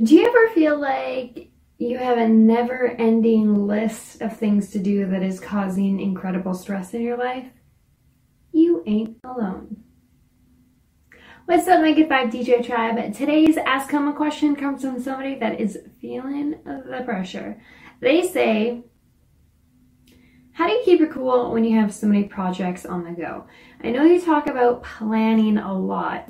Do you ever feel like you have a never ending list of things to do that is causing incredible stress in your life? You ain't alone. What's up, my good vibe DJ tribe? Today's Ask Home a question comes from somebody that is feeling the pressure. They say, How do you keep it cool when you have so many projects on the go? I know you talk about planning a lot,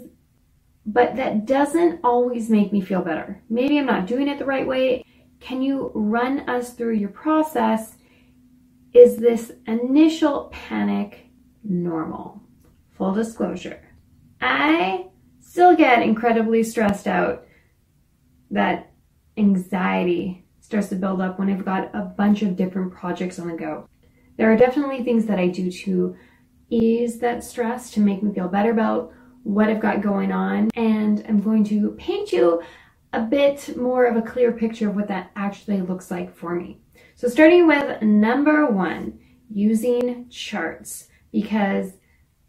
but that doesn't always make me feel better. Maybe I'm not doing it the right way. Can you run us through your process? Is this initial panic normal? Full disclosure. I still get incredibly stressed out. That anxiety starts to build up when I've got a bunch of different projects on the go. There are definitely things that I do to ease that stress to make me feel better about what I've got going on, and I'm going to paint you a bit more of a clear picture of what that actually looks like for me. So starting with number one, using charts, because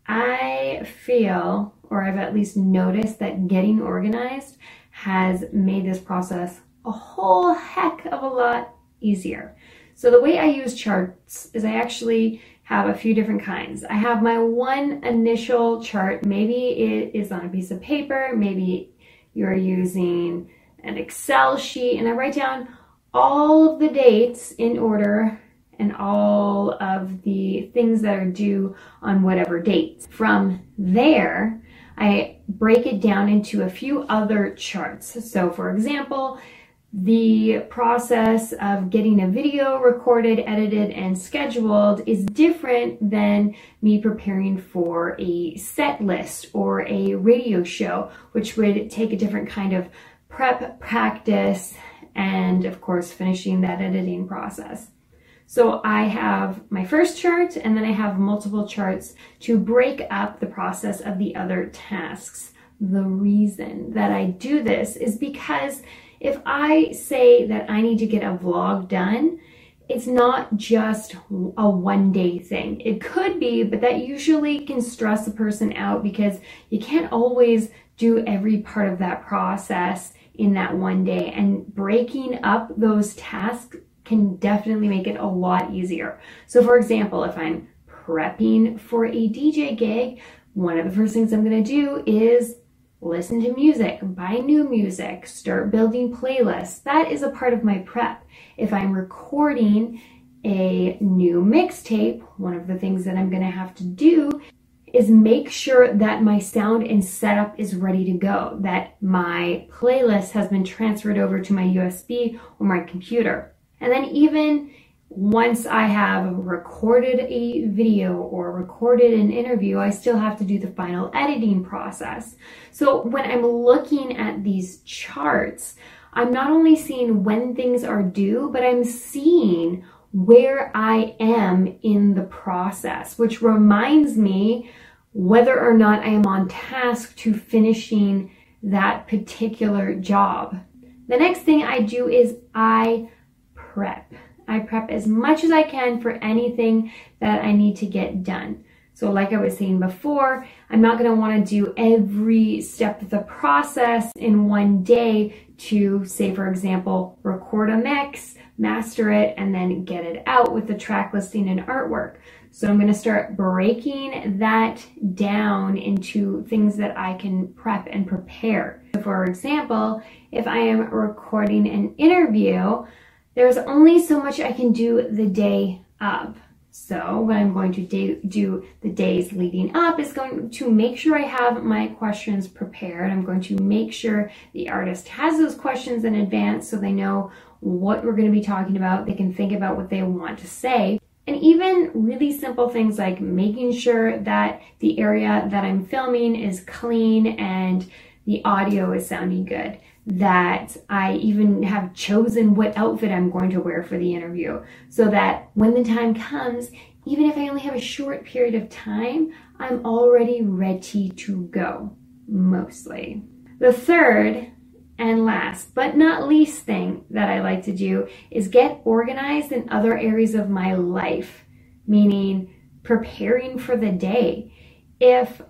I feel, or I've at least noticed that getting organized has made this process a whole heck of a lot easier. So the way I use charts is I actually have a few different kinds. I have my one initial chart. Maybe it is on a piece of paper. Maybe you're using an Excel sheet and I write down all of the dates in order and all of the things that are due on whatever dates. From there, I break it down into a few other charts. So for example, the process of getting a video recorded, edited, and scheduled is different than me preparing for a set list or a radio show, which would take a different kind of prep practice and, of course, finishing that editing process. So I have my first chart and then I have multiple charts to break up the process of the other tasks. The reason that I do this is because if I say that I need to get a vlog done, it's not just a one day thing. It could be, but that usually can stress a person out because you can't always do every part of that process in that one day. And breaking up those tasks can definitely make it a lot easier. So, for example, if I'm prepping for a DJ gig, one of the first things I'm to do is listen to music, buy new music, start building playlists. That is a part of my prep. If I'm recording a new mixtape, one of the things that I'm going to have to do is make sure that my sound and setup is ready to go, that my playlist has been transferred over to my USB or my computer. And then even once I have recorded a video or recorded an interview, I still have to do the final editing process. So when I'm looking at these charts, I'm not only seeing when things are due, but I'm seeing where I am in the process, which reminds me whether or not I am on task to finishing that particular job. The next thing I do is I prep. I prep as much as I can for anything that I need to get done. So like I was saying before, I'm not going to want to do every step of the process in one day to say, for example, record a mix, master it, and then get it out with the track listing and artwork. So I'm going to start breaking that down into things that I can prep and prepare. So for example, if I am recording an interview, there's only so much I can do the day of. So what I'm going to do, do the days leading up is going to make sure I have my questions prepared. I'm going to make sure the artist has those questions in advance so they know what we're going to be talking about. They can think about what they want to say. And even really simple things like making sure that the area that I'm filming is clean and the audio is sounding good that I even have chosen what outfit I'm going to wear for the interview so that when the time comes, even if I only have a short period of time, I'm already ready to go, mostly. The third and last but not least thing that I like to do is get organized in other areas of my life, meaning preparing for the day. If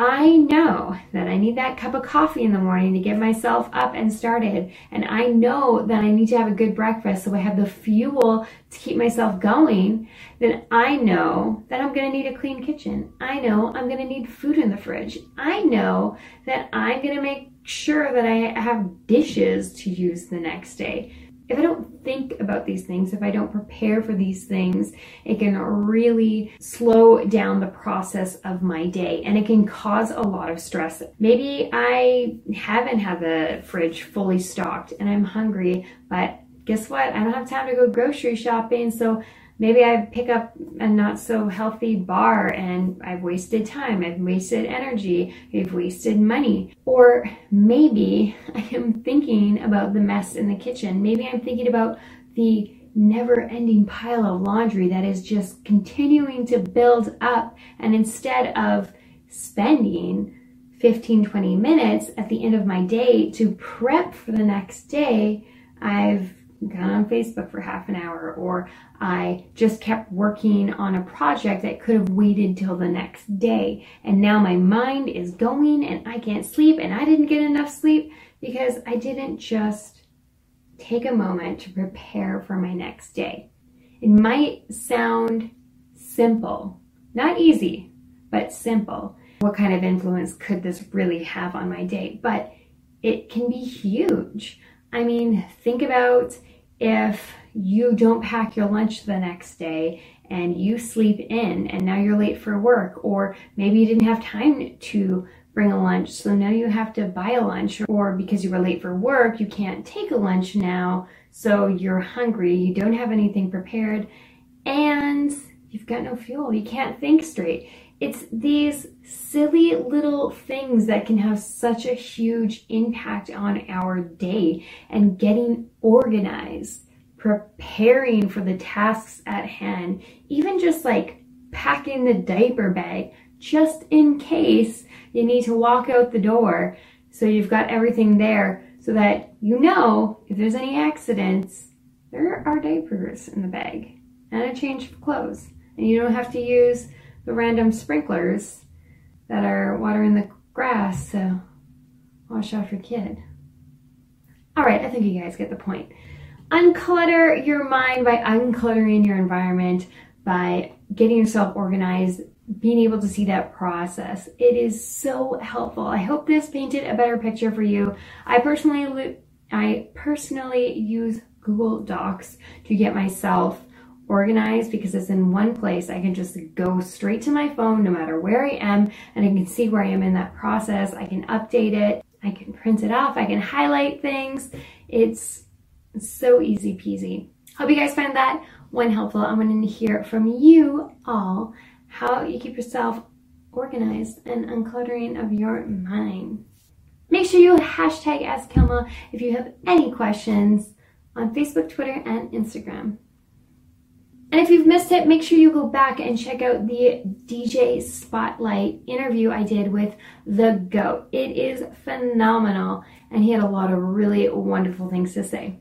I know that I need that cup of coffee in the morning to get myself up and started. And I know that I need to have a good breakfast so I have the fuel to keep myself going. Then I know that I'm going to need a clean kitchen. I know I'm going to need food in the fridge. I know that I'm going to make sure that I have dishes to use the next day if I don't think about these things, if I don't prepare for these things, it can really slow down the process of my day and it can cause a lot of stress. Maybe I haven't had the fridge fully stocked and I'm hungry, but guess what? I don't have time to go grocery shopping, so maybe I pick up a not so healthy bar and I've wasted time, I've wasted energy, I've wasted money. Or maybe I am thinking about the mess in the kitchen. Maybe I'm thinking about the never ending pile of laundry that is just continuing to build up. And instead of spending 15, 20 minutes at the end of my day to prep for the next day, I've gone on Facebook for half an hour, or I just kept working on a project that could have waited till the next day. And now my mind is going and I can't sleep, and I didn't get enough sleep because I didn't just take a moment to prepare for my next day. It might sound simple, not easy, but simple. What kind of influence could this really have on my day? But it can be huge. I mean, think about if you don't pack your lunch the next day and you sleep in and now you're late for work, or maybe you didn't have time to bring a lunch, so now you have to buy a lunch, or because you were late for work, you can't take a lunch now, so you're hungry, you don't have anything prepared, and you've got no fuel, you can't think straight. It's these silly little things that can have such a huge impact on our day and getting organized, preparing for the tasks at hand, even just like packing the diaper bag just in case you need to walk out the door. So you've got everything there so that you know if there's any accidents, there are diapers in the bag and a change of clothes. And you don't have to use the random sprinklers that are watering the grass to wash off your kid. All right, I think you guys get the point. Unclutter your mind by uncluttering your environment, by getting yourself organized, being able to see that process. It is so helpful. I hope this painted a better picture for you. I personally I personally use Google Docs to get myself organized because it's in one place. I can just go straight to my phone no matter where I am and I can see where I am in that process. I can update it. I can print it off. I can highlight things. It's so easy peasy. Hope you guys find that one helpful. I'm want to hear from you all how you keep yourself organized and uncluttering of your mind. Make sure you hashtag Ask Kilma if you have any questions on Facebook, Twitter, and Instagram. And if you've missed it, make sure you go back and check out the DJ Spotlight interview I did with The GOAT. It is phenomenal, and he had a lot of really wonderful things to say.